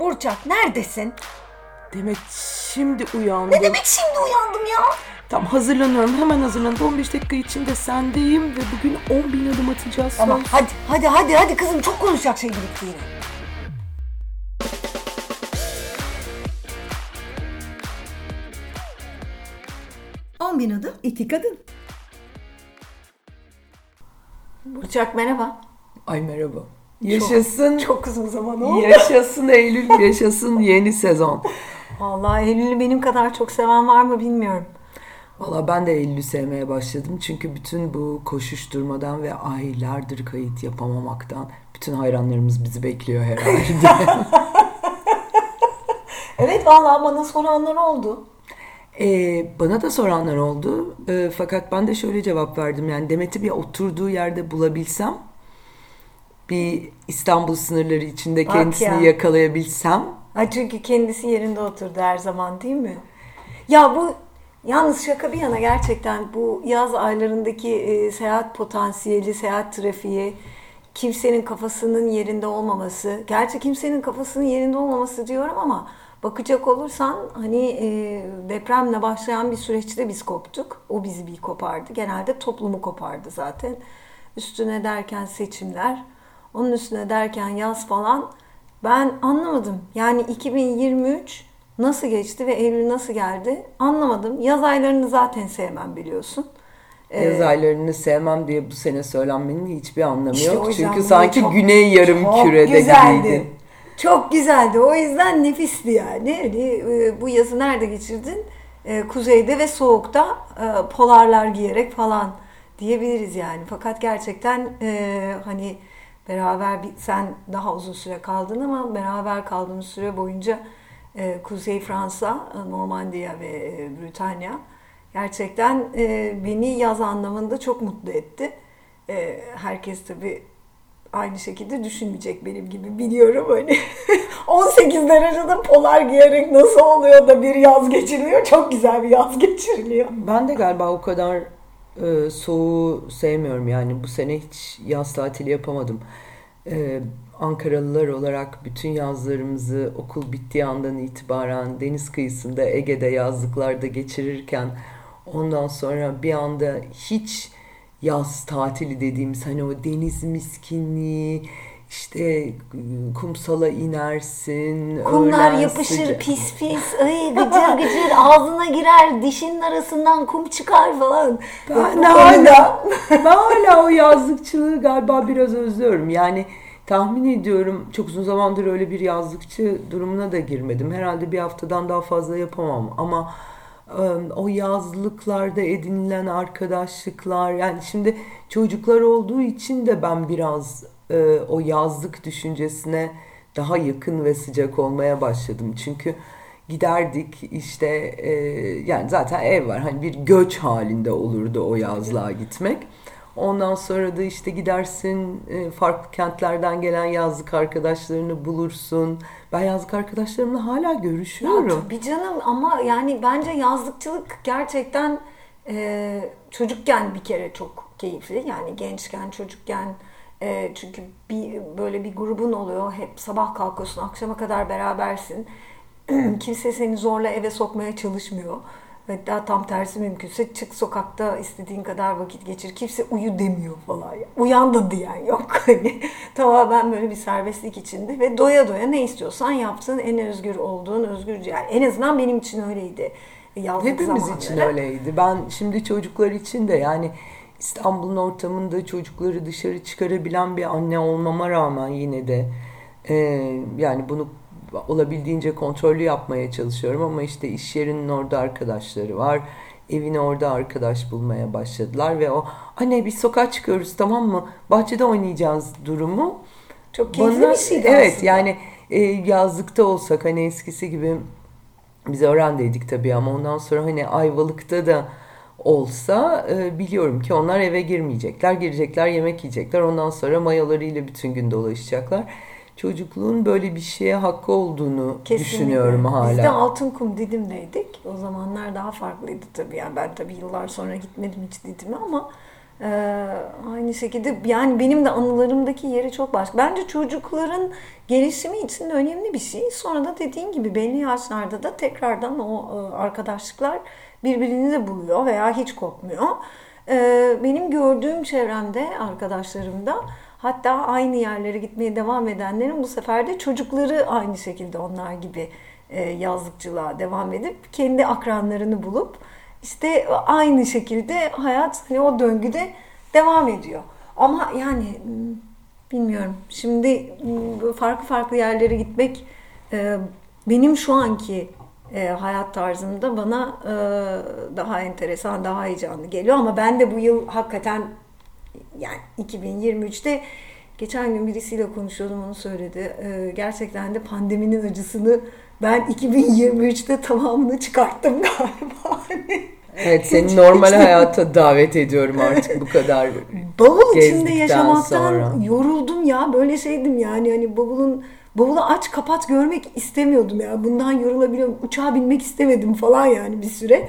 Burçak neredesin? Demek şimdi uyandım. Ne demek şimdi uyandım ya? Tam hazırlanıyorum. Hemen hazırlandım. 15 dakika içinde sendeyim ve bugün 10 bin adım atacağız. Tamam söz. hadi hadi hadi hadi kızım çok konuşacak şey birikti yine. On bin adım iki kadın. Burçak merhaba. Ay merhaba. Yaşasın. Çok uzun zaman oldu. Yaşasın Eylül, yaşasın yeni sezon. Vallahi Eylül'ü benim kadar çok seven var mı bilmiyorum. Valla ben de Eylül'ü sevmeye başladım. Çünkü bütün bu koşuşturmadan ve aylardır kayıt yapamamaktan bütün hayranlarımız bizi bekliyor herhalde. Evet vallahi bana soranlar oldu. Ee, bana da soranlar oldu. Ee, fakat ben de şöyle cevap verdim. Yani Demet'i bir oturduğu yerde bulabilsem, bir İstanbul sınırları içinde Bak kendisini ya. yakalayabilsem Ha çünkü kendisi yerinde oturdu her zaman değil mi? Ya bu yalnız şaka bir yana gerçekten bu yaz aylarındaki e, seyahat potansiyeli, seyahat trafiği, kimsenin kafasının yerinde olmaması. Gerçi kimsenin kafasının yerinde olmaması diyorum ama bakacak olursan hani e, depremle başlayan bir süreçte biz koptuk. O bizi bir kopardı. Genelde toplumu kopardı zaten. Üstüne derken seçimler, onun üstüne derken yaz falan. Ben anlamadım. Yani 2023 nasıl geçti ve Eylül nasıl geldi anlamadım. Yaz aylarını zaten sevmem biliyorsun. yaz aylarını sevmem diye bu sene söylenmenin hiçbir anlamı İşte yok. Çünkü sanki çok- güney yarım çok kürede güzeldi. gibiydin. Çok güzeldi. O yüzden nefisti yani. Hani, e, bu yazı nerede geçirdin? E, Kuzeyde ve soğukta e, polarlar giyerek falan diyebiliriz yani. Fakat gerçekten e, hani beraber bir, sen daha uzun süre kaldın ama beraber kaldığımız süre boyunca e, Kuzey Fransa, e, Normandiya ve e, Britanya gerçekten e, beni yaz anlamında çok mutlu etti. E, herkes tabii aynı şekilde düşünmeyecek benim gibi biliyorum hani 18 derecede polar giyerek nasıl oluyor da bir yaz geçiriliyor çok güzel bir yaz geçiriliyor. Ben de galiba o kadar e, soğuğu sevmiyorum yani bu sene hiç yaz tatili yapamadım. E, Ankaralılar olarak bütün yazlarımızı okul bittiği andan itibaren deniz kıyısında Ege'de yazlıklarda geçirirken ondan sonra bir anda hiç yaz tatili dediğimiz hani o deniz miskinliği işte kumsala inersin. Kumlar öğlen yapışır pis pis ay gıcır gıcır ağzına girer dişinin arasından kum çıkar falan. Ben hala, ben hala o yazlıkçılığı galiba biraz özlüyorum. Yani tahmin ediyorum çok uzun zamandır öyle bir yazlıkçı durumuna da girmedim. Herhalde bir haftadan daha fazla yapamam ama o yazlıklarda edinilen arkadaşlıklar yani şimdi çocuklar olduğu için de ben biraz e, o yazlık düşüncesine daha yakın ve sıcak olmaya başladım. Çünkü giderdik işte e, yani zaten ev var hani bir göç halinde olurdu o yazlığa gitmek. Ondan sonra da işte gidersin e, farklı kentlerden gelen yazlık arkadaşlarını bulursun. Ben yazlık arkadaşlarımla hala Ya görüşüyorum. tabii canım ama yani bence yazlıkçılık gerçekten e, çocukken bir kere çok keyifli. Yani gençken, çocukken e, çünkü bir böyle bir grubun oluyor. Hep sabah kalkıyorsun, akşama kadar berabersin. Kimse seni zorla eve sokmaya çalışmıyor. Hatta tam tersi mümkünse çık sokakta istediğin kadar vakit geçir. Kimse uyu demiyor falan. Uyandın diyen yok. Hani tamamen böyle bir serbestlik içinde ve doya doya ne istiyorsan yaptın. En özgür olduğun özgürce. Yani en azından benim için öyleydi. Yazlık Hepimiz zamanları. için öyleydi. Ben şimdi çocuklar için de yani İstanbul'un ortamında çocukları dışarı çıkarabilen bir anne olmama rağmen yine de e, yani bunu olabildiğince kontrollü yapmaya çalışıyorum ama işte iş yerinin orada arkadaşları var. Evine orada arkadaş bulmaya başladılar ve o anne biz sokağa çıkıyoruz tamam mı? Bahçede oynayacağız durumu. Çok keyifli Bana- bir şeydi Evet aslında. yani e, yazlıkta olsak hani eskisi gibi biz öğrendeydik tabii ama ondan sonra hani Ayvalık'ta da olsa e, biliyorum ki onlar eve girmeyecekler. Girecekler yemek yiyecekler. Ondan sonra mayolarıyla bütün gün dolaşacaklar. Çocukluğun böyle bir şeye hakkı olduğunu Kesinlikle. düşünüyorum hala. Biz de Altınkum Didim'deydik. O zamanlar daha farklıydı tabii. Yani ben tabii yıllar sonra gitmedim hiç Didim'e ama Ee, aynı şekilde yani benim de anılarımdaki yeri çok başka. Bence çocukların gelişimi için de önemli bir şey. Sonra da dediğin gibi belli yaşlarda da tekrardan o e, arkadaşlıklar birbirini de buluyor veya hiç kopmuyor. Ee, benim gördüğüm çevremde arkadaşlarımda hatta aynı yerlere gitmeye devam edenlerin bu sefer de çocukları aynı şekilde onlar gibi e, yazlıkçılığa devam edip kendi akranlarını bulup işte aynı şekilde hayat hani o döngüde devam ediyor. Ama yani bilmiyorum. Şimdi farklı farklı yerlere gitmek e, benim şu anki e, hayat tarzımda bana e, daha enteresan, daha heyecanlı geliyor. Ama ben de bu yıl hakikaten yani 2023'te geçen gün birisiyle konuşuyordum onu söyledi. Gerçekten de pandeminin acısını ben 2023'te tamamını çıkarttım galiba. Evet seni normal hayata davet ediyorum artık bu kadar. Bavul içinde yaşamaktan sonra. yoruldum ya. Böyle şeydim yani hani bavulun bavulu aç kapat görmek istemiyordum ya. Bundan yorulabiliyorum. Uçağa binmek istemedim falan yani bir süre.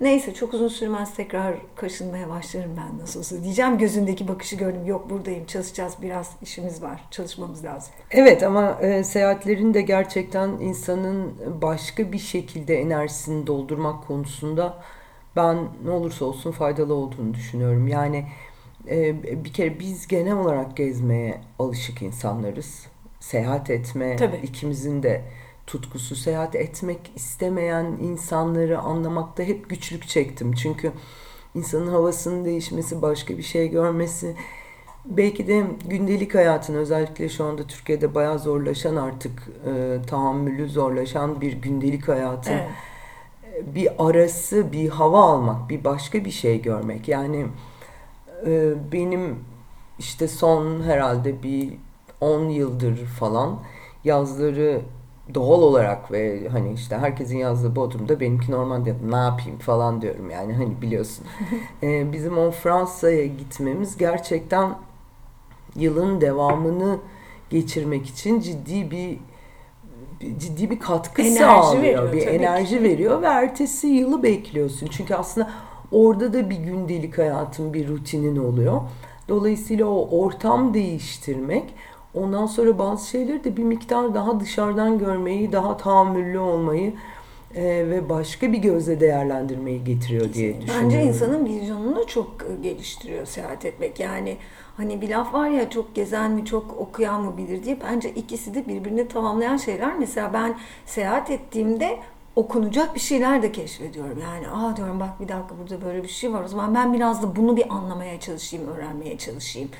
Neyse çok uzun sürmez tekrar kaşınmaya başlarım ben nasıl olsa diyeceğim. Gözündeki bakışı gördüm. Yok buradayım çalışacağız biraz işimiz var. Çalışmamız lazım. Evet ama e, seyahatlerin de gerçekten insanın başka bir şekilde enerjisini doldurmak konusunda ben ne olursa olsun faydalı olduğunu düşünüyorum. Yani e, bir kere biz genel olarak gezmeye alışık insanlarız. Seyahat etme Tabii. ikimizin de tutkusu. Seyahat etmek istemeyen insanları anlamakta hep güçlük çektim. Çünkü insanın havasının değişmesi, başka bir şey görmesi, belki de gündelik hayatın özellikle şu anda Türkiye'de bayağı zorlaşan artık e, tahammülü zorlaşan bir gündelik hayatın evet bir arası, bir hava almak, bir başka bir şey görmek. Yani e, benim işte son herhalde bir 10 yıldır falan yazları doğal olarak ve hani işte herkesin yazdığı Bodrum'da benimki normalde ne yapayım falan diyorum yani hani biliyorsun. ee, bizim o Fransa'ya gitmemiz gerçekten yılın devamını geçirmek için ciddi bir ciddi bir katkı sağlıyor. Veriyor, bir enerji ki. veriyor ve ertesi yılı bekliyorsun. Çünkü aslında orada da bir gündelik hayatın bir rutinin oluyor. Dolayısıyla o ortam değiştirmek ondan sonra bazı şeyleri de bir miktar daha dışarıdan görmeyi, daha tahammüllü olmayı e, ve başka bir gözle değerlendirmeyi getiriyor diye düşünüyorum. Bence insanın vizyonunu çok e, geliştiriyor seyahat etmek. Yani Hani bir laf var ya çok gezen mi çok okuyan mı bilir diye. Bence ikisi de birbirini tamamlayan şeyler. Mesela ben seyahat ettiğimde okunacak bir şeyler de keşfediyorum. Yani aa diyorum bak bir dakika burada böyle bir şey var. O zaman ben biraz da bunu bir anlamaya çalışayım, öğrenmeye çalışayım.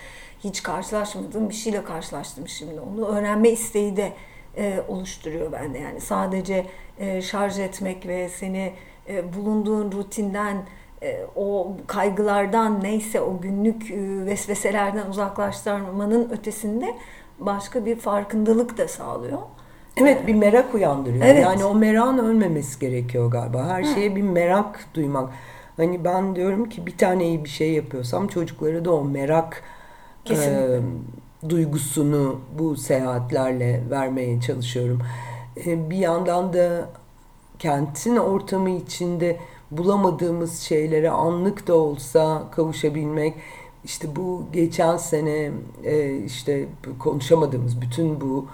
Hiç karşılaşmadığım bir şeyle karşılaştım şimdi. Onu öğrenme isteği de e, oluşturuyor bende. Yani sadece e, şarj etmek ve seni e, bulunduğun rutinden e, o kaygılardan neyse o günlük e, vesveselerden uzaklaştırmanın ötesinde başka bir farkındalık da sağlıyor. Evet bir merak uyandırıyor. Evet. Yani o merakın ölmemesi gerekiyor galiba. Her Hı. şeye bir merak duymak. Hani ben diyorum ki bir tane iyi bir şey yapıyorsam çocuklara da o merak e, duygusunu bu seyahatlerle vermeye çalışıyorum. E, bir yandan da kentin ortamı içinde bulamadığımız şeylere anlık da olsa kavuşabilmek işte bu geçen sene e, işte konuşamadığımız bütün bu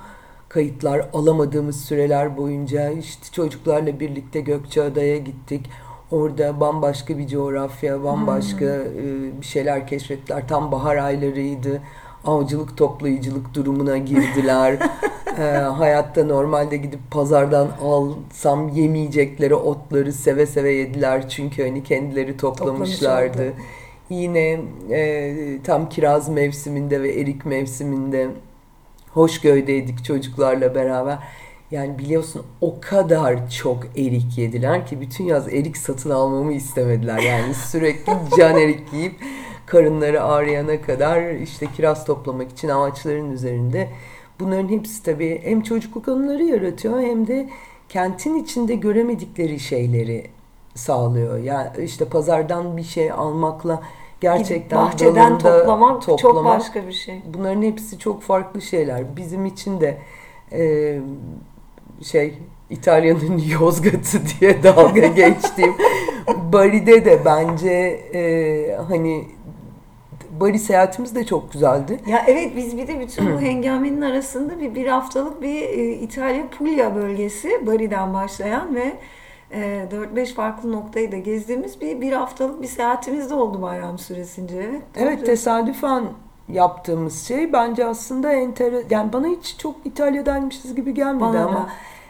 kayıtlar alamadığımız süreler boyunca işte çocuklarla birlikte Gökçeada'ya gittik. Orada bambaşka bir coğrafya, bambaşka hmm. bir şeyler keşfettiler. Tam bahar aylarıydı avcılık toplayıcılık durumuna girdiler. e, hayatta normalde gidip pazardan alsam yemeyecekleri otları seve seve yediler. Çünkü hani kendileri toplamışlardı. Yine e, tam kiraz mevsiminde ve erik mevsiminde Hoşgöy'deydik çocuklarla beraber. Yani biliyorsun o kadar çok erik yediler ki bütün yaz erik satın almamı istemediler. Yani sürekli can erik yiyip karınları ağrıyana kadar işte kiraz toplamak için ağaçların üzerinde. Bunların hepsi tabii hem çocukluk anıları yaratıyor hem de kentin içinde göremedikleri şeyleri sağlıyor. Yani işte pazardan bir şey almakla gerçekten bahçeden toplamak, toplamak çok başka bir şey. Bunların hepsi çok farklı şeyler. Bizim için de e, şey İtalya'nın Yozgat'ı diye dalga geçtiğim Bari'de de bence e, hani Bari seyahatimiz de çok güzeldi. Ya evet biz bir de bütün bu hengamenin arasında bir bir haftalık bir e, İtalya Puglia bölgesi Bari'den başlayan ve e, 4-5 farklı noktayı da gezdiğimiz bir bir haftalık bir seyahatimiz de oldu bayram süresince. Evet, Evet tesadüfen yaptığımız şey bence aslında enter yani bana hiç çok İtalya'daymışız gibi gelmedi Bana da. ama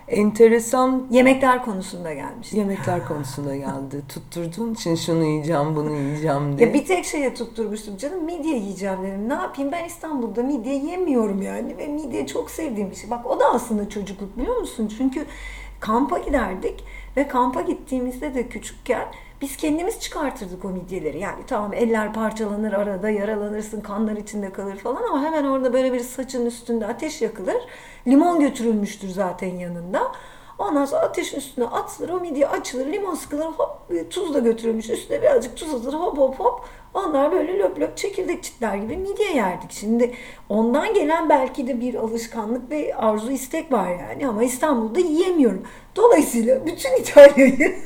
enteresan Yemekler konusunda gelmiş. yemekler konusunda geldi. Tutturduğun için şunu yiyeceğim, bunu yiyeceğim diye. Ya bir tek şeye tutturmuştum canım midye yiyeceğim dedim. Ne yapayım ben İstanbul'da midye yemiyorum yani ve midye çok sevdiğim bir şey. Bak o da aslında çocukluk biliyor musun? Çünkü kampa giderdik ve kampa gittiğimizde de küçükken biz kendimiz çıkartırdık o midyeleri. Yani tamam eller parçalanır arada yaralanırsın kanlar içinde kalır falan ama hemen orada böyle bir saçın üstünde ateş yakılır. Limon götürülmüştür zaten yanında. Ondan sonra ateşin üstüne atılır, o midye açılır, limon sıkılır, hop tuz da götürülmüş. Üstüne birazcık tuz atılır, hop hop hop. Onlar böyle löp löp çekirdek çitler gibi midye yerdik. Şimdi ondan gelen belki de bir alışkanlık ve arzu istek var yani ama İstanbul'da yiyemiyorum. Dolayısıyla bütün İtalya'yı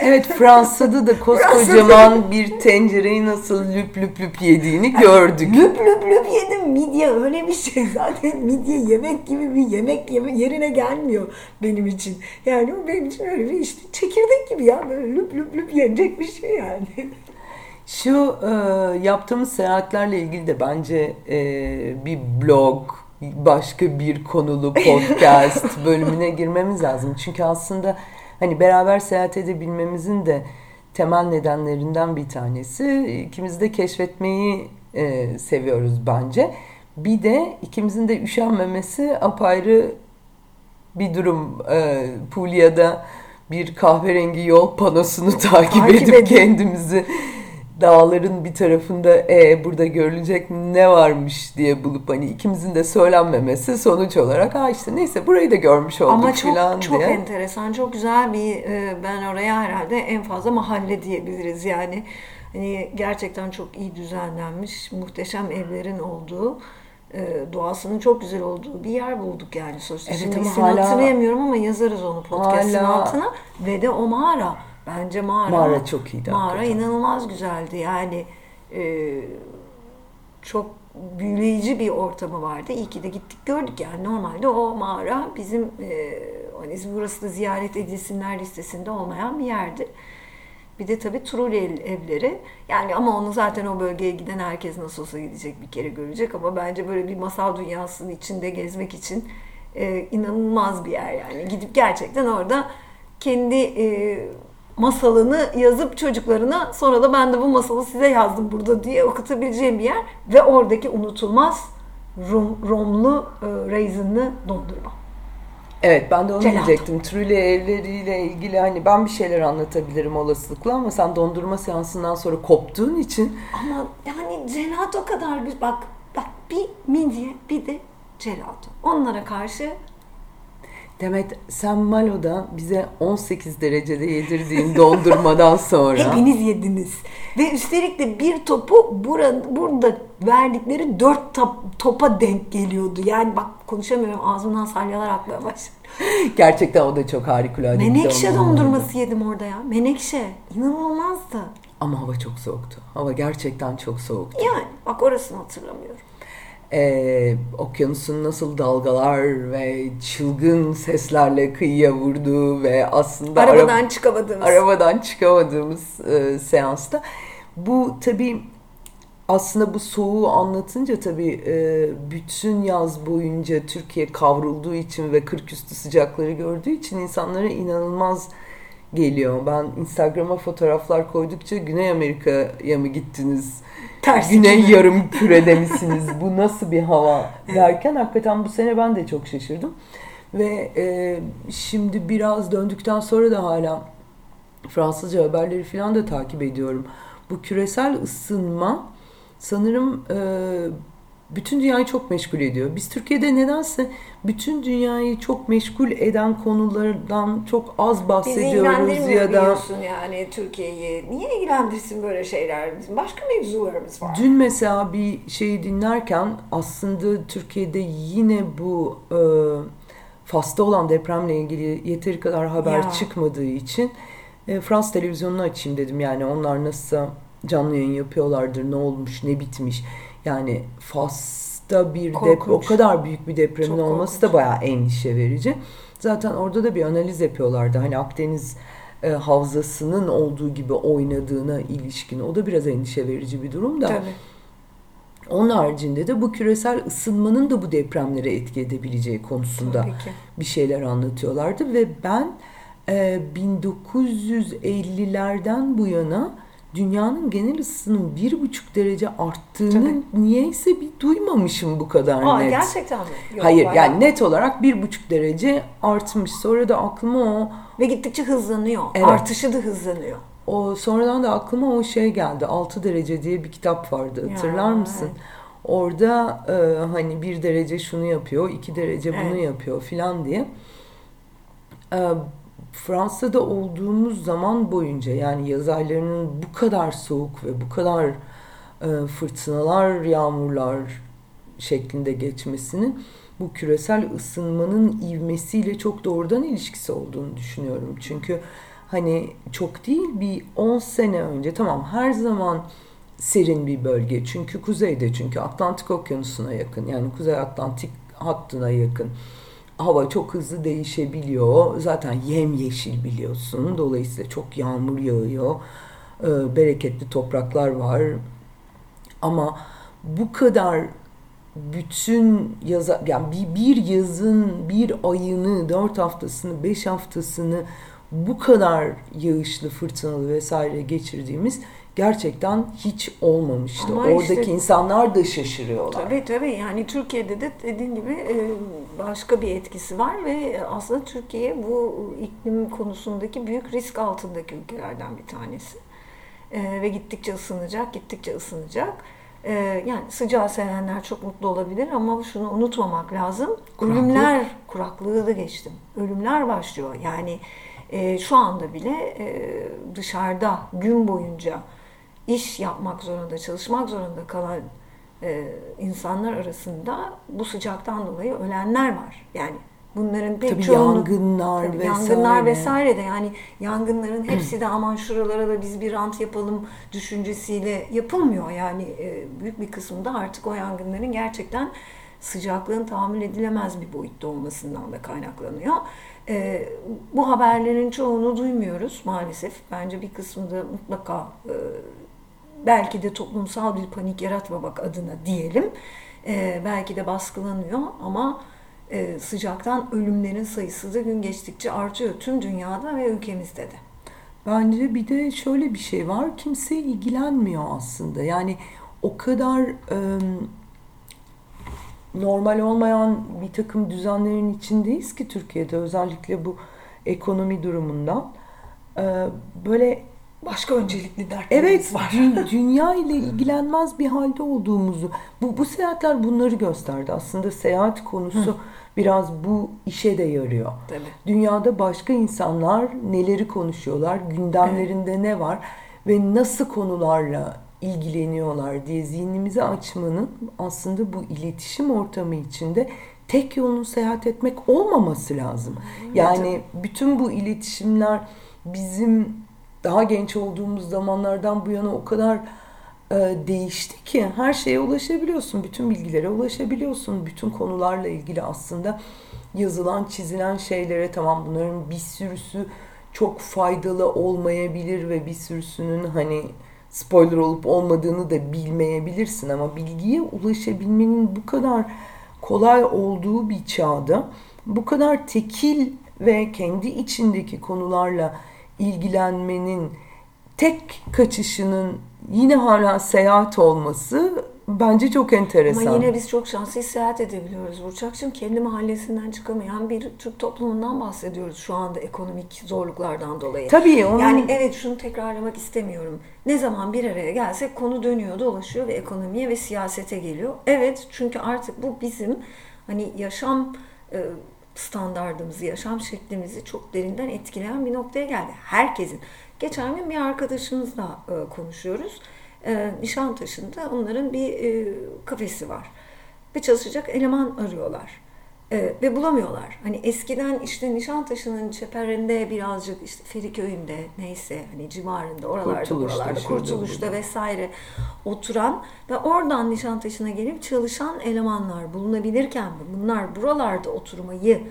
Evet Fransa'da da koskocaman bir tencereyi nasıl lüp lüp lüp yediğini gördük. Lüp lüp lüp yedim. Midye öyle bir şey. Zaten midye yemek gibi bir yemek yeme yerine gelmiyor benim için. Yani o benim için öyle bir işte çekirdek gibi ya. Böyle lüp lüp lüp yenecek bir şey yani. Şu e, yaptığımız seyahatlerle ilgili de bence e, bir blog, başka bir konulu podcast bölümüne girmemiz lazım. Çünkü aslında hani beraber seyahat edebilmemizin de temel nedenlerinden bir tanesi ikimiz de keşfetmeyi e, seviyoruz bence. Bir de ikimizin de üşenmemesi apayrı bir durum. E, Puglia'da bir kahverengi yol panosunu takip, Takip edip edin. kendimizi dağların bir tarafında e, burada görülecek ne varmış diye bulup hani ikimizin de söylenmemesi sonuç olarak ha işte neyse burayı da görmüş olduk Ama çok filan çok diye. enteresan, çok güzel bir e, ben oraya herhalde en fazla mahalle diyebiliriz yani. Hani gerçekten çok iyi düzenlenmiş, muhteşem evlerin olduğu, e, doğasının çok güzel olduğu bir yer bulduk yani sonuçta. Evet Şimdi ama ismini hala- hatırlayamıyorum ama yazarız onu podcast'ın Hala- altına ve de o mağara. Bence mağara. Mağara çok iyiydi Mağara hakikaten. inanılmaz güzeldi yani. e, çok büyüleyici bir ortamı vardı. İyi ki de gittik gördük yani. Normalde o mağara bizim e, hani burası da ziyaret edilsinler listesinde olmayan bir yerdi. Bir de tabii ev- evleri. Yani ama onu zaten o bölgeye giden herkes nasıl olsa gidecek bir kere görecek ama bence böyle bir masal dünyasının içinde gezmek için e, inanılmaz bir yer yani. Gidip gerçekten orada kendi e, masalını yazıp çocuklarına sonra da ben de bu masalı size yazdım burada diye okutabileceğim bir yer ve oradaki unutulmaz rom, romlu e, raisinli dondurma. Evet ben de onu Gelato. diyecektim. Trulli evleriyle ilgili hani ben bir şeyler anlatabilirim olasılıkla ama sen dondurma seansından sonra koptuğun için Ama yani gelato kadar güzel. Bak, bak bir midye bir de gelato. Onlara karşı Demet sen Malo'da bize 18 derecede yedirdiğin dondurmadan sonra hepiniz yediniz. Ve üstelik de bir topu burada, burada verdikleri dört top, topa denk geliyordu. Yani bak konuşamıyorum ağzımdan salyalar akmaya başladı. gerçekten o da çok harikulade Menekşe dondurması yedim orada ya. Menekşe. İnanılmazdı. Ama hava çok soğuktu. Hava gerçekten çok soğuktu. Yani bak orasını hatırlamıyorum. Ee, okyanusun nasıl dalgalar ve çılgın seslerle kıyıya vurduğu ve aslında ara- Arabadan çıkamadığımız. arabadan çıkamadığımız e, seansta. Bu tabii aslında bu soğuğu anlatınca tabii e, bütün yaz boyunca Türkiye kavrulduğu için ve 40 üstü sıcakları gördüğü için insanlara inanılmaz geliyor. Ben Instagram'a fotoğraflar koydukça Güney Amerika'ya mı gittiniz? Ters Güney yarım kürede misiniz? Bu nasıl bir hava derken hakikaten bu sene ben de çok şaşırdım. Ve e, şimdi biraz döndükten sonra da hala Fransızca haberleri falan da takip ediyorum. Bu küresel ısınma sanırım e, bütün dünyayı çok meşgul ediyor. Biz Türkiye'de nedense bütün dünyayı çok meşgul eden konulardan çok az Bizi bahsediyoruz ilgilendirmiyor ya da yani Türkiye'yi. Niye ilgilendirsin böyle şeyler? Bizim başka mevzularımız var. Dün mesela bir şeyi dinlerken aslında Türkiye'de yine bu e, Fas'ta olan depremle ilgili yeteri kadar haber Ya. çıkmadığı için e, Fransız televizyonunu açayım dedim. Yani onlar nasılsa canlı yayın yapıyorlardır. Ne olmuş, ne bitmiş. Yani Fas'ta bir deprem, o kadar büyük bir depremin Çok olması korkunç. da bayağı endişe verici. Zaten orada da bir analiz yapıyorlardı. Hani Akdeniz e, havzasının olduğu gibi oynadığına ilişkin. O da biraz endişe verici bir durum da. Tabii. Onun haricinde de bu küresel ısınmanın da bu depremlere etki edebileceği konusunda bir şeyler anlatıyorlardı ve ben e, 1950'lerden bu yana dünyanın genel ısısının bir buçuk derece arttığını Tabii. niyeyse bir duymamışım bu kadar Aa, net. gerçekten mi? Yok, Hayır bayağı. yani net olarak bir buçuk derece artmış. Sonra da aklıma o Ve gittikçe hızlanıyor. Evet. Artışı da hızlanıyor. o sonradan da aklıma o şey geldi. 6 derece diye bir kitap vardı. Hatırlar Ya, mısın? evet. Orada e, hani bir derece şunu yapıyor, iki derece bunu Evet. yapıyor filan diye. E, Fransa'da olduğumuz zaman boyunca yani yaz aylarının bu kadar soğuk ve bu kadar e, fırtınalar, yağmurlar şeklinde geçmesinin bu küresel ısınmanın ivmesiyle çok doğrudan ilişkisi olduğunu düşünüyorum. Çünkü hani çok değil bir 10 sene önce tamam her zaman serin bir bölge. Çünkü kuzeyde çünkü Atlantik Okyanusu'na yakın yani Kuzey Atlantik hattına yakın. Hava çok hızlı değişebiliyor. Zaten yemyeşil biliyorsun. Dolayısıyla çok yağmur yağıyor. Ee, bereketli topraklar var. Ama bu kadar bütün yaza yani bir, bir yazın bir ayını, dört haftasını, beş haftasını bu kadar yağışlı, fırtınalı vesaire geçirdiğimiz gerçekten hiç olmamıştı. Ama Oradaki işte- insanlar da şaşırıyorlar. Tabii tabii yani Türkiye'de de dediğin gibi e, başka bir etkisi var ve aslında Türkiye bu iklim konusundaki büyük risk altındaki ülkelerden bir tanesi. E, ve gittikçe ısınacak, gittikçe ısınacak. E, yani sıcağı sevenler çok mutlu olabilir ama şunu unutmamak lazım. Kuraklık. Ölümler, kuraklığı da geçtim. Ölümler başlıyor. Yani e, şu anda bile e, dışarıda gün boyunca iş yapmak zorunda, çalışmak zorunda kalan e, insanlar arasında bu sıcaktan dolayı ölenler var. Yani bunların pek Tabii çoğunu- yangınlar Tabii vesaire. Yangınlar vesaire de yani yangınların hepsi de aman şuralara da biz bir rant yapalım düşüncesiyle yapılmıyor. Yani e, büyük bir kısmında artık o yangınların gerçekten sıcaklığın tahammül edilemez bir boyutta olmasından da kaynaklanıyor. E, bu haberlerin çoğunu duymuyoruz maalesef. Bence bir kısmı da mutlaka e, belki de toplumsal bir panik yaratmamak adına diyelim. E, belki de baskılanıyor ama e, sıcaktan ölümlerin sayısı da gün geçtikçe artıyor tüm dünyada ve ülkemizde de. Bence bir de şöyle bir şey var. Kimse ilgilenmiyor aslında. Yani o kadar e, normal olmayan bir takım düzenlerin içindeyiz ki Türkiye'de özellikle bu ekonomi durumundan. E, böyle Başka öncelikli dertlerimiz Evet, var. dü- dünya ile ilgilenmez bir halde olduğumuzu. Bu bu seyahatler bunları gösterdi. Aslında seyahat konusu biraz bu işe de yarıyor. Tabii. Dünyada başka insanlar neleri konuşuyorlar, gündemlerinde ne var ve nasıl konularla ilgileniyorlar diye zihnimizi açmanın aslında bu iletişim ortamı içinde tek yolun seyahat etmek olmaması lazım. Yani bütün bu iletişimler bizim daha genç olduğumuz zamanlardan bu yana o kadar e, değişti ki her şeye ulaşabiliyorsun, bütün bilgilere ulaşabiliyorsun, bütün konularla ilgili aslında yazılan, çizilen şeylere tamam bunların bir sürüsü çok faydalı olmayabilir ve bir sürüsünün hani spoiler olup olmadığını da bilmeyebilirsin ama bilgiye ulaşabilmenin bu kadar kolay olduğu bir çağda bu kadar tekil ve kendi içindeki konularla ilgilenmenin tek kaçışının yine hala seyahat olması bence çok enteresan. Ama yine biz çok şanslı seyahat edebiliyoruz Burçak'cığım. Kendi mahallesinden çıkamayan bir Türk toplumundan bahsediyoruz şu anda ekonomik zorluklardan dolayı. Tabii onun Yani evet şunu tekrarlamak istemiyorum. Ne zaman bir araya gelsek konu dönüyor dolaşıyor ve ekonomiye ve siyasete geliyor. Evet çünkü artık bu bizim hani yaşam e, standardımızı, yaşam şeklimizi çok derinden etkileyen bir noktaya geldi. Herkesin. Geçen gün bir arkadaşımızla e, konuşuyoruz. E, Nişantaşı'nda onların bir e, kafesi var. Ve çalışacak eleman arıyorlar. Ee, ve bulamıyorlar. Hani eskiden işte Nişantaşı'nın çeperinde birazcık işte Feriköy'ünde neyse hani civarında oralarda Kurtuluş'ta, buralarda Kurtuluş'ta burada. vesaire oturan ve oradan Nişantaşı'na gelip çalışan elemanlar bulunabilirken bunlar buralarda oturmayı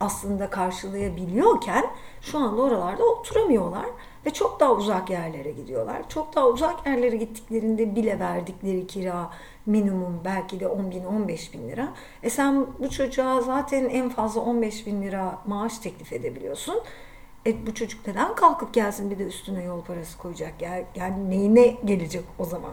aslında karşılayabiliyorken şu anda oralarda oturamıyorlar ve çok daha uzak yerlere gidiyorlar. Çok daha uzak yerlere gittiklerinde bile verdikleri kira minimum belki de 10 bin 15 bin lira. E sen bu çocuğa zaten en fazla 15 bin lira maaş teklif edebiliyorsun. E bu çocuk neden kalkıp gelsin bir de üstüne yol parası koyacak? Yani, yani neyine gelecek o zaman?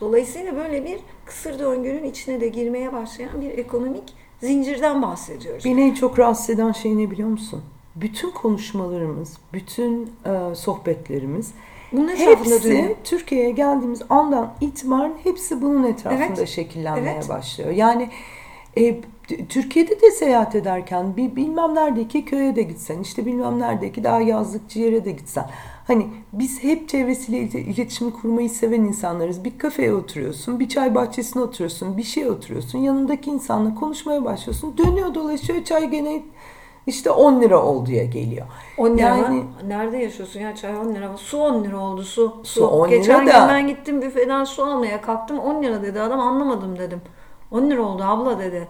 Dolayısıyla böyle bir kısır döngünün içine de girmeye başlayan bir ekonomik zincirden bahsediyoruz. Beni en çok rahatsız eden şey ne biliyor musun? Bütün konuşmalarımız, bütün e, sohbetlerimiz Bunun hepsi. Türkiye'ye geldiğimiz andan itibaren hepsi bunun etrafında Evet. şekillenmeye Evet. başlıyor. Yani e, Türkiye'de de seyahat ederken bir bilmem neredeki köye de gitsen, işte bilmem neredeki daha yazlıkçı yere de gitsen. Hani biz hep çevresiyle il- iletişim kurmayı seven insanlarız. Bir kafeye oturuyorsun, bir çay bahçesine oturuyorsun, bir şeye oturuyorsun. Yanındaki insanla konuşmaya başlıyorsun. Dönüyor dolaşıyor çay gene işte 10 lira olduya geliyor. 10 lira Yani- mı? Nerede yaşıyorsun ya çay 10 lira mı? Su 10 lira oldu su. Su 10 lira Geçen da- gün ben gittim büfeden su almaya kalktım 10 lira dedi adam anlamadım dedim. 10 lira oldu abla dedi.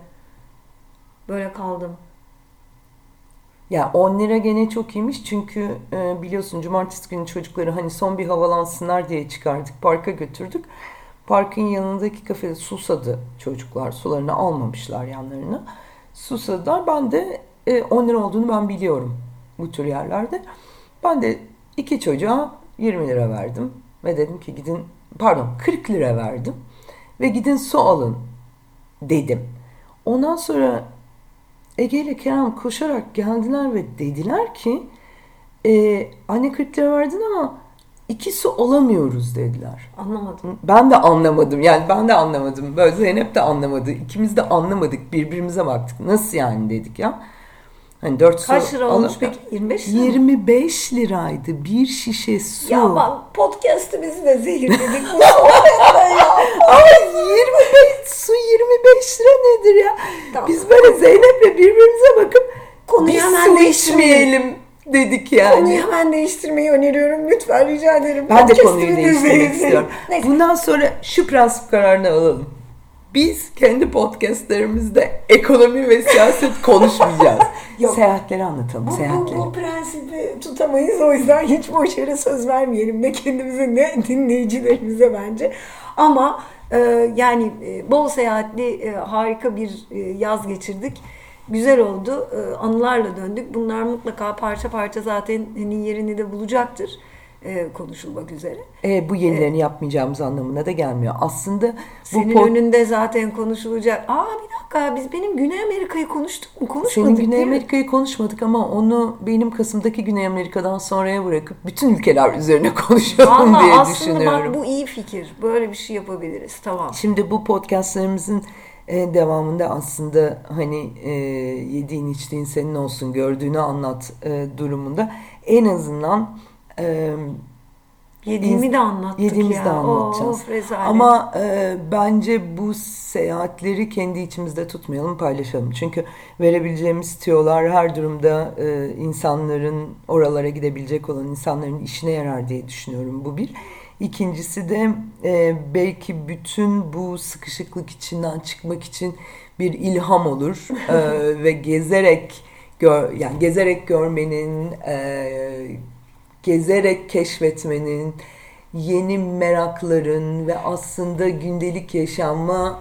Böyle kaldım. Ya 10 lira gene çok iyiymiş çünkü e, biliyorsun cumartesi günü çocukları hani son bir havalansınlar diye çıkardık. Parka götürdük. Parkın yanındaki kafede susadı çocuklar. Sularını almamışlar yanlarına. Susadılar. Ben de e, 10 lira olduğunu ben biliyorum bu tür yerlerde. Ben de iki çocuğa 20 lira verdim. Ve dedim ki gidin pardon 40 lira verdim. Ve gidin su alın dedim. Ondan sonra Ege ile Kerem koşarak geldiler ve dediler ki e, anne 40 lira verdin ama iki su alamıyoruz dediler. Anlamadım. Ben de anlamadım yani ben de anlamadım. Böyle Zeynep de anlamadı. İkimiz de anlamadık. Birbirimize baktık. Nasıl yani dedik ya. Hani 4 su Kaç lira olmuş peki? 25 lira mı? 25 liraydı bir şişe su. Ya bak podcast'ı bizi de zehirledik. Bu sohbetle ya. Ama 25 su 25 lira nedir ya? Tamam. Biz böyle Zeynep'le birbirimize bakıp Konuyu biz hemen su içmeyelim dedik yani. Konuyu hemen değiştirmeyi öneriyorum. Lütfen rica ederim. Ben de konuyu değiştirmek istiyorum. Neyse. Bundan sonra şu prensip kararını alalım. Biz kendi podcastlerimizde ekonomi ve siyaset konuşmayacağız. Yok. Seyahatleri anlatalım, Bu, bu, seyahatleri. bu prensibi tutamayız o yüzden hiç boş yere söz vermeyelim ne kendimize ne dinleyicilerimize bence. Ama e, yani e, bol seyahatli e, harika bir e, yaz geçirdik. Güzel oldu. E, anılarla döndük. Bunlar mutlaka parça parça zaten hani yerini de bulacaktır e, konuşulmak üzere. E, bu yenilerini yapmayacağımız anlamına da gelmiyor. Aslında bu Senin önünde zaten konuşulacak. Aa bir dakika biz benim Güney Amerika'yı konuştuk mu? Konuşmadık senin Güney? Amerika'yı konuşmadık ama onu benim Kasım'daki Güney Amerika'dan sonraya bırakıp bütün ülkeler üzerine konuşalım Vallahi diye aslında düşünüyorum. bak bu iyi fikir. Böyle bir şey yapabiliriz. Tamam. Şimdi bu podcastlerimizin e, devamında aslında hani e, yediğin içtiğin senin olsun gördüğünü anlat e, durumunda en azından e, Yediğimi de anlattık yediğimizi ya. de anlatacağız. Of rezalet. Ama e, bence bu seyahatleri kendi içimizde tutmayalım, paylaşalım. Çünkü verebileceğimiz tiyolar her durumda e, insanların oralara gidebilecek olan insanların işine yarar diye düşünüyorum. Bu bir. İkincisi de e, belki bütün bu sıkışıklık içinden çıkmak için bir ilham olur E, ve gezerek gör, yani gezerek görmenin e, gezerek keşfetmenin, yeni merakların ve aslında gündelik yaşama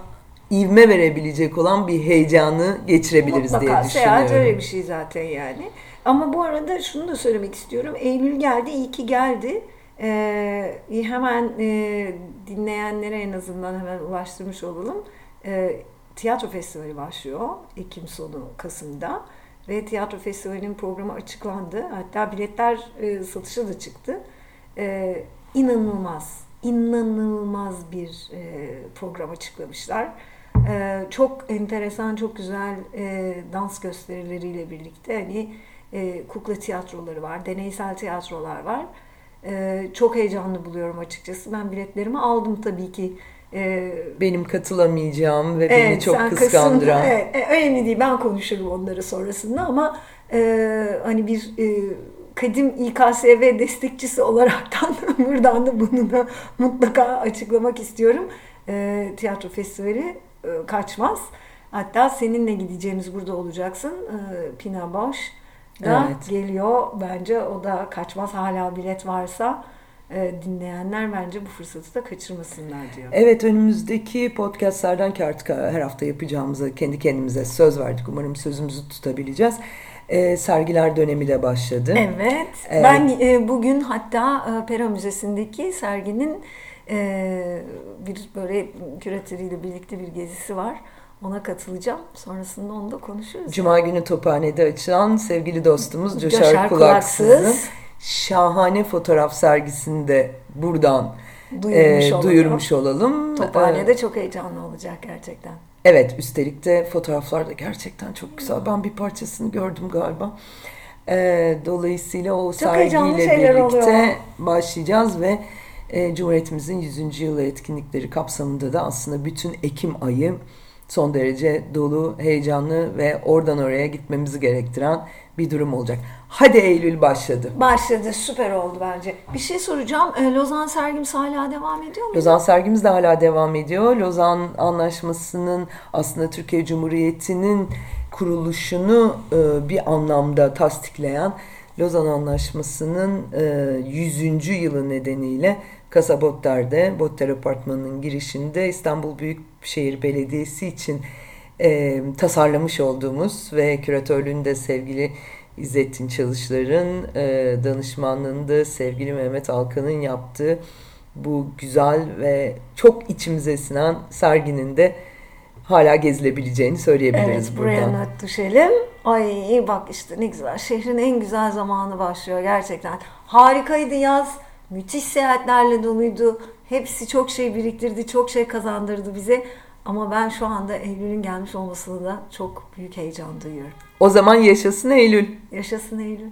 ivme verebilecek olan bir heyecanı geçirebiliriz Mutlaka diye seyahat düşünüyorum. öyle bir şey zaten yani. Ama bu arada şunu da söylemek istiyorum. Eylül geldi, iyi ki geldi. Ee, hemen e, dinleyenlere en azından hemen ulaştırmış olalım. Ee, tiyatro festivali başlıyor Ekim sonu Kasım'da ve tiyatro festivalinin programı açıklandı. Hatta biletler e, satışa da çıktı. Ee, inanılmaz, inanılmaz bir e, program açıklamışlar. Ee, çok enteresan, çok güzel e, dans gösterileriyle birlikte hani e, kukla tiyatroları var, deneysel tiyatrolar var. Ee, çok heyecanlı buluyorum açıkçası. Ben biletlerimi aldım tabii ki. E, Benim katılamayacağım ve beni çok sen kıskandıran. Evet, e, önemli değil ben konuşurum onları sonrasında ama e, hani bir e, kadim İKSV destekçisi olaraktan buradan da bunu da mutlaka açıklamak istiyorum. E, tiyatro festivali e, kaçmaz. Hatta seninle gideceğimiz burada olacaksın. E, Pina Bausch da Evet. geliyor. Bence o da kaçmaz. Hala bilet varsa e, dinleyenler bence bu fırsatı da kaçırmasınlar diyor. Evet önümüzdeki podcastlerden ki artık her hafta yapacağımıza kendi kendimize söz verdik. Umarım sözümüzü tutabileceğiz. Ee, sergiler dönemi de başladı. Evet. Evet. Ben e, bugün hatta e, Pera Müzesi'ndeki serginin e, bir böyle küratörüyle birlikte bir gezisi var. Ona katılacağım. Sonrasında onu da konuşuruz. Cuma günü Tophane'de açılan sevgili dostumuz Coşar, Coşar Kulaksız'ın Kulaksız. Şahane fotoğraf sergisini de buradan Duyurmuş e, olalım. duyurmuş olalım. Tophane'de Ee, çok heyecanlı olacak gerçekten. Evet, üstelik de fotoğraflar da gerçekten çok güzel. Ben bir parçasını gördüm galiba. Ee, dolayısıyla o Çok sergiyle birlikte oluyor. başlayacağız ve e, Cumhuriyetimizin 100. yılı etkinlikleri kapsamında da aslında bütün Ekim ayı son derece dolu, heyecanlı ve oradan oraya gitmemizi gerektiren bir durum olacak. Hadi Eylül başladı. Başladı. Süper oldu bence. Bir şey soracağım. E, Lozan sergimiz hala devam ediyor mu? Lozan sergimiz de hala devam ediyor. Lozan Anlaşması'nın aslında Türkiye Cumhuriyeti'nin kuruluşunu e, bir anlamda tasdikleyen Lozan Anlaşması'nın e, 100. yılı nedeniyle Kasa Botter'de, Botter Apartmanı'nın girişinde İstanbul Büyükşehir Belediyesi için e, tasarlamış olduğumuz ve küratörlüğünde sevgili İzzettin Çalışlar'ın e, danışmanlığında sevgili Mehmet Alkan'ın yaptığı bu güzel ve çok içimize sinen serginin de hala gezilebileceğini söyleyebiliriz Evet buraya buradan. not düşelim. Ay bak işte ne güzel. Şehrin en güzel zamanı başlıyor gerçekten. Harikaydı yaz. Müthiş seyahatlerle doluydu. Hepsi çok şey biriktirdi, çok şey kazandırdı bize. Ama ben şu anda Eylül'ün gelmiş olmasını da çok büyük heyecan duyuyorum. O zaman yaşasın Eylül. Yaşasın Eylül.